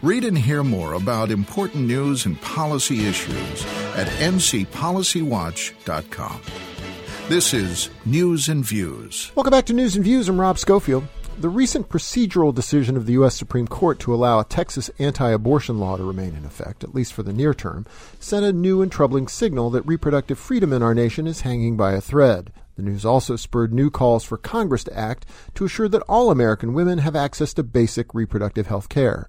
Read and hear more about important news and policy issues at ncpolicywatch.com. This is News and Views. Welcome back to News and Views. I'm Rob Schofield. The recent procedural decision of the U.S. Supreme Court to allow a Texas anti abortion law to remain in effect, at least for the near term, sent a new and troubling signal that reproductive freedom in our nation is hanging by a thread. The news also spurred new calls for Congress to act to assure that all American women have access to basic reproductive health care.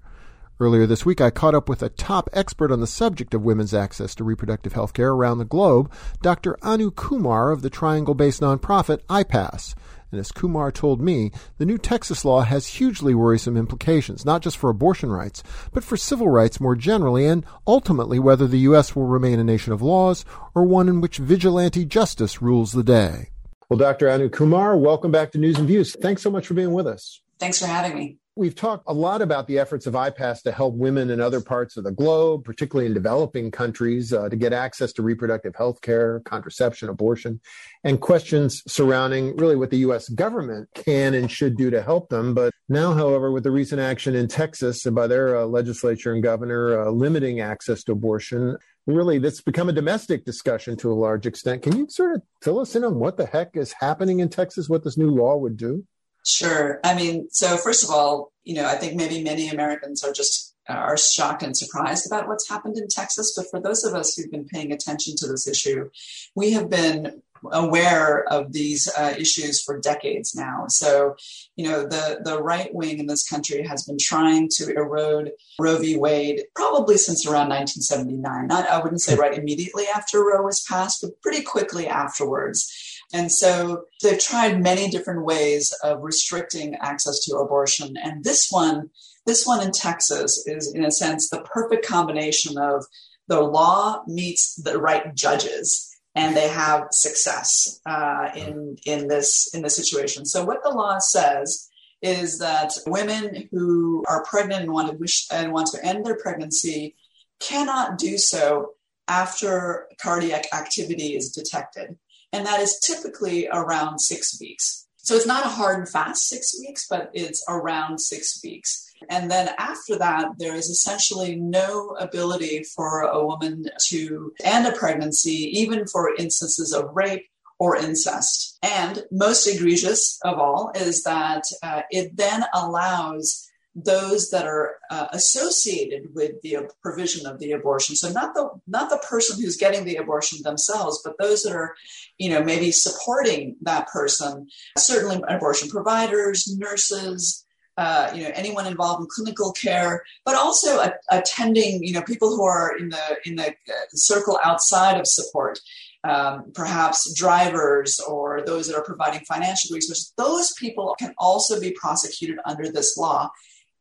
Earlier this week, I caught up with a top expert on the subject of women's access to reproductive health care around the globe, Dr. Anu Kumar of the triangle based nonprofit IPAS. And as Kumar told me, the new Texas law has hugely worrisome implications, not just for abortion rights, but for civil rights more generally, and ultimately whether the U.S. will remain a nation of laws or one in which vigilante justice rules the day. Well, Dr. Anu Kumar, welcome back to News and Views. Thanks so much for being with us. Thanks for having me. We've talked a lot about the efforts of IPAS to help women in other parts of the globe, particularly in developing countries, uh, to get access to reproductive health care, contraception, abortion, and questions surrounding really what the U.S. government can and should do to help them. But now, however, with the recent action in Texas by their uh, legislature and governor uh, limiting access to abortion, really that's become a domestic discussion to a large extent. Can you sort of fill us in on what the heck is happening in Texas, what this new law would do? Sure. I mean, so first of all, you know, I think maybe many Americans are just uh, are shocked and surprised about what's happened in Texas. But for those of us who've been paying attention to this issue, we have been aware of these uh, issues for decades now. So, you know, the, the right wing in this country has been trying to erode Roe v. Wade probably since around 1979. Not, I wouldn't say right immediately after Roe was passed, but pretty quickly afterwards. And so they've tried many different ways of restricting access to abortion. And this one, this one in Texas is, in a sense, the perfect combination of the law meets the right judges and they have success uh, in in this in this situation. So what the law says is that women who are pregnant and want to wish and want to end their pregnancy cannot do so after cardiac activity is detected and that is typically around six weeks. So it's not a hard and fast six weeks, but it's around six weeks. And then after that, there is essentially no ability for a woman to end a pregnancy, even for instances of rape or incest. And most egregious of all is that uh, it then allows those that are uh, associated with the provision of the abortion. So not the not the person who's getting the abortion themselves but those that are you know maybe supporting that person. Certainly abortion providers nurses uh, you know anyone involved in clinical care but also a- attending you know people who are in the in the uh, circle outside of support um, perhaps drivers or those that are providing financial resources, those people can also be prosecuted under this law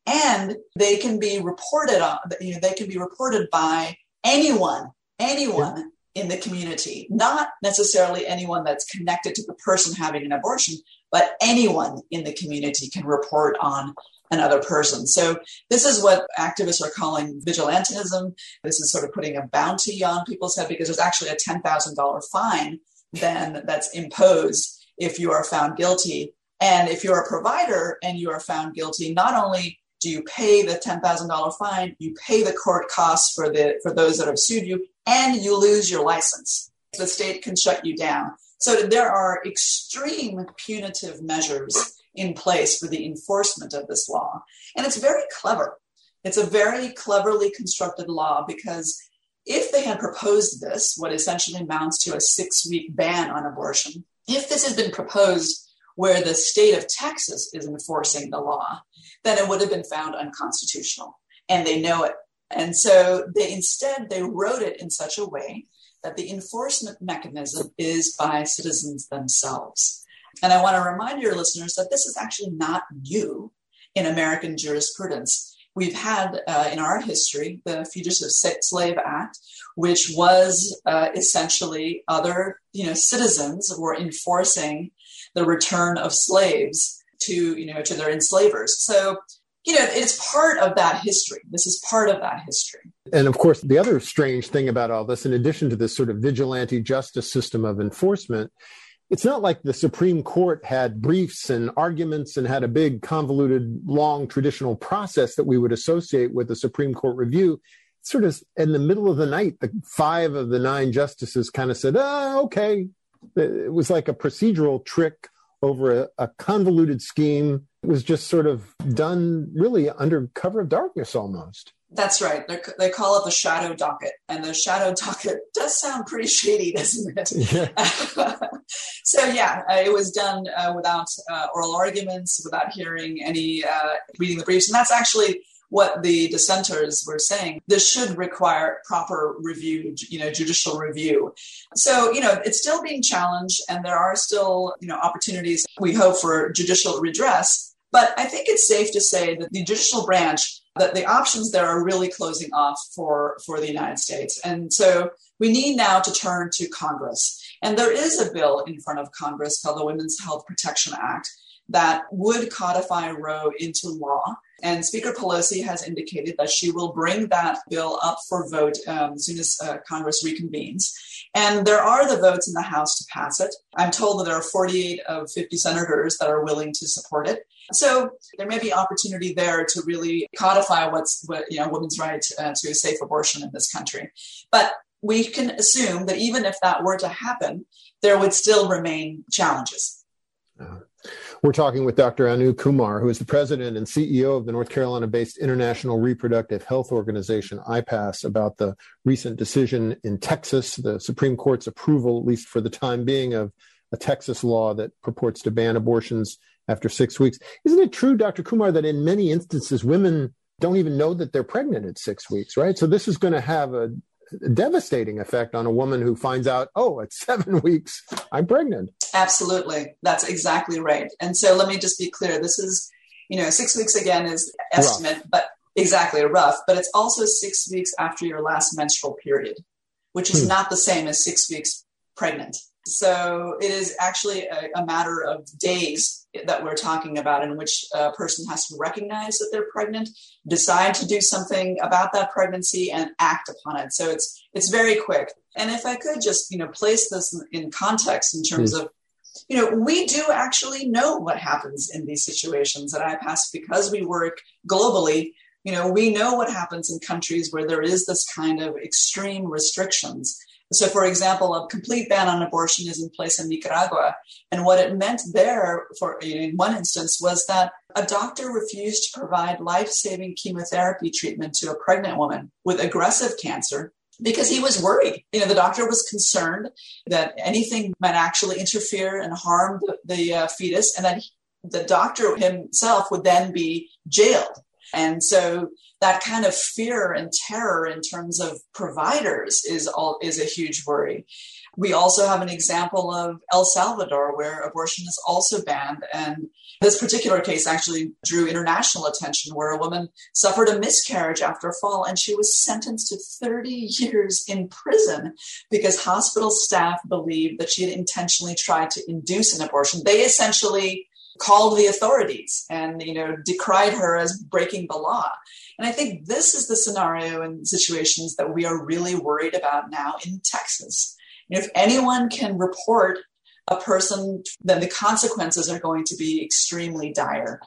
and they can be reported on you know they can be reported by anyone anyone in the community. Not necessarily anyone that's connected to the person having an abortion but anyone in the community can report on another person. So this is what activists are calling vigilantism. This is sort of putting a bounty on people's head because there's actually a $10000 fine then that's imposed if you are found guilty. And if you're a provider and you are found guilty not only do you pay the $10,000 fine? You pay the court costs for the for those that have sued you, and you lose your license. The state can shut you down. So there are extreme punitive measures in place for the enforcement of this law, and it's very clever. It's a very cleverly constructed law because if they had proposed this, what essentially amounts to a six-week ban on abortion, if this had been proposed where the state of Texas is enforcing the law, then it would have been found unconstitutional. And they know it. And so they instead they wrote it in such a way that the enforcement mechanism is by citizens themselves. And I want to remind your listeners that this is actually not new in American jurisprudence. We've had uh, in our history the Fugitive Slave Act, which was uh, essentially other you know citizens were enforcing the return of slaves to you know to their enslavers. So you know it's part of that history. This is part of that history. And of course, the other strange thing about all this, in addition to this sort of vigilante justice system of enforcement, it's not like the Supreme Court had briefs and arguments and had a big, convoluted, long traditional process that we would associate with a Supreme Court review. Sort of in the middle of the night, the five of the nine justices kind of said, oh, okay. It was like a procedural trick over a, a convoluted scheme. It was just sort of done really under cover of darkness almost. That's right. They're, they call it the shadow docket, and the shadow docket does sound pretty shady, doesn't it? Yeah. so yeah, uh, it was done uh, without uh, oral arguments, without hearing any uh, reading the briefs, and that's actually what the dissenters were saying. This should require proper review, you know, judicial review. So you know, it's still being challenged, and there are still you know opportunities. We hope for judicial redress. But I think it's safe to say that the judicial branch that the options there are really closing off for, for the United States. And so we need now to turn to Congress. And there is a bill in front of Congress called the Women's Health Protection Act that would codify Roe into law. And Speaker Pelosi has indicated that she will bring that bill up for vote um, as soon as uh, Congress reconvenes. And there are the votes in the House to pass it. I'm told that there are 48 of 50 senators that are willing to support it. So there may be opportunity there to really codify what's what you know women's right uh, to a safe abortion in this country. But we can assume that even if that were to happen, there would still remain challenges. Uh, we're talking with Dr. Anu Kumar, who is the president and CEO of the North Carolina based International Reproductive Health Organization, IPAS, about the recent decision in Texas, the Supreme Court's approval, at least for the time being, of a Texas law that purports to ban abortions after six weeks. Isn't it true, Dr. Kumar, that in many instances women don't even know that they're pregnant at six weeks, right? So this is going to have a devastating effect on a woman who finds out, oh, at seven weeks, I'm pregnant. Absolutely. That's exactly right. And so let me just be clear. This is, you know, six weeks again is estimate, rough. but exactly rough, but it's also six weeks after your last menstrual period, which is hmm. not the same as six weeks pregnant. So it is actually a, a, matter of days that we're talking about in which a person has to recognize that they're pregnant, decide to do something about that pregnancy, and act upon it. So it's it's very quick. And if I could just you know place this in context in terms Please. of you know, we do actually know what happens in these situations at IPAS because we work globally. You know, we know what happens in countries where there is this kind of extreme restrictions. So, for example, a complete ban on abortion is in place in Nicaragua. And what it meant there, for in one instance, was that a doctor refused to provide life saving chemotherapy treatment to a pregnant woman with aggressive cancer because he was worried. You know, the doctor was concerned that anything might actually interfere and harm the, the uh, fetus, and that he, the doctor himself would then be jailed. And so that kind of fear and terror in terms of providers is all is a huge worry. We also have an example of El Salvador where abortion is also banned and this particular case actually drew international attention where a woman suffered a miscarriage after a fall and she was sentenced to 30 years in prison because hospital staff believed that she had intentionally tried to induce an abortion. They essentially called the authorities and you know decried her as breaking the law. And i think this is the scenario and situations that we are really worried about now in texas. If anyone can report a person then the consequences are going to be extremely dire.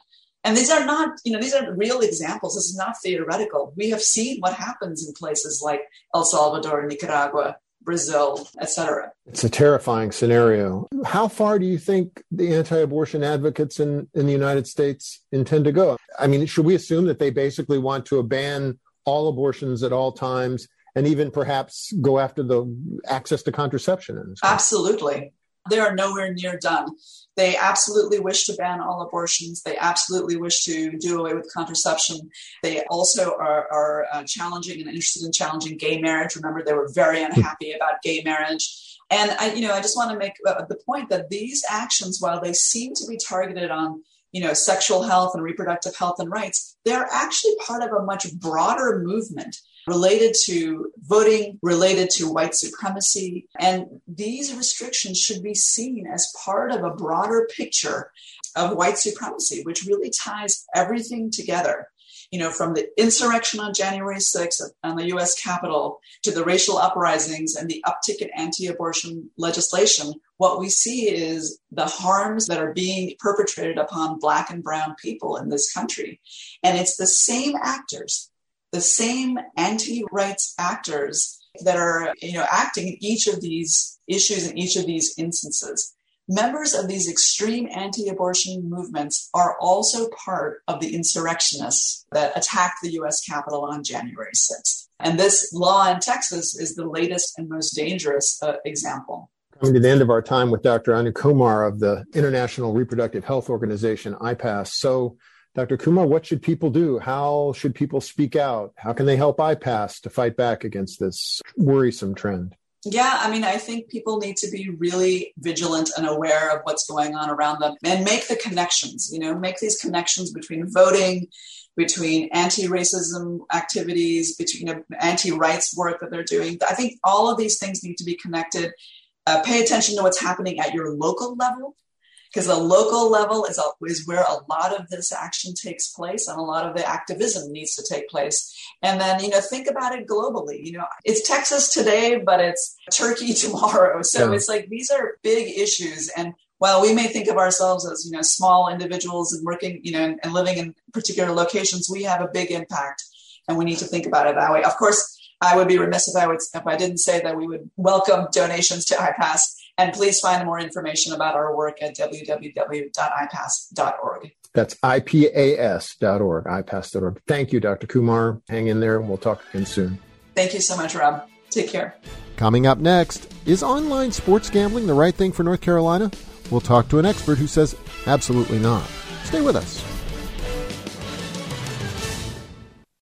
And these are not you know these are real examples. This is not theoretical. We have seen what happens in places like el salvador nicaragua Brazil, etc. It's a terrifying scenario. How far do you think the anti-abortion advocates in, in the United States intend to go? I mean, should we assume that they basically want to ban all abortions at all times and even perhaps go after the access to contraception? Absolutely. They are nowhere near done. They absolutely wish to ban all abortions. They absolutely wish to do away with contraception. They also are, are uh, challenging and interested in challenging gay marriage. Remember, they were very hmm. unhappy about gay marriage. And I, you know, I just want to make uh, the point that these actions, while they seem to be targeted on, you know, sexual health and reproductive health and rights, they're actually part of a much broader movement related to voting, related to white supremacy. And these restrictions should be seen as part of a broader picture of white supremacy, which really ties everything together. you know, from the insurrection on January 6th on the US Capitol to the racial uprisings and the uptick in anti abortion legislation, what we see is the harms that are being perpetrated upon Black and Brown people in this country. And it's the same actors, the same anti rights actors that are you know, acting in each of these issues in each of these instances. Members of these extreme anti abortion movements are also part of the insurrectionists that attacked the US Capitol on January 6th. And this law in Texas is the latest and most dangerous uh, example. Coming to the end of our time with Dr. Anu Kumar of the International Reproductive Health Organization, IPAS. So, Dr. Kumar, what should people do? How should people speak out? How can they help IPAS to fight back against this worrisome trend? Yeah, I mean, I think people need to be really vigilant and aware of what's going on around them and make the connections, you know, make these connections between voting, between anti racism activities, between you know, anti rights work that they're doing. I think all of these things need to be connected. Uh, pay attention to what's happening at your local level because the local level is, a, is where a lot of this action takes place and a lot of the activism needs to take place. And then, you know, think about it globally. You know, it's Texas today, but it's Turkey tomorrow. So yeah. it's like these are big issues. And while we may think of ourselves as, you know, small individuals and working, you know, and living in particular locations, we have a big impact. And we need to think about it that way. Of course, I would be remiss if I would if I didn't say that we would welcome donations to IPAS and please find more information about our work at www.ipas.org. That's ipas.org, ipas.org. Thank you, Dr. Kumar. Hang in there, and we'll talk again soon. Thank you so much, Rob. Take care. Coming up next, is online sports gambling the right thing for North Carolina? We'll talk to an expert who says absolutely not. Stay with us.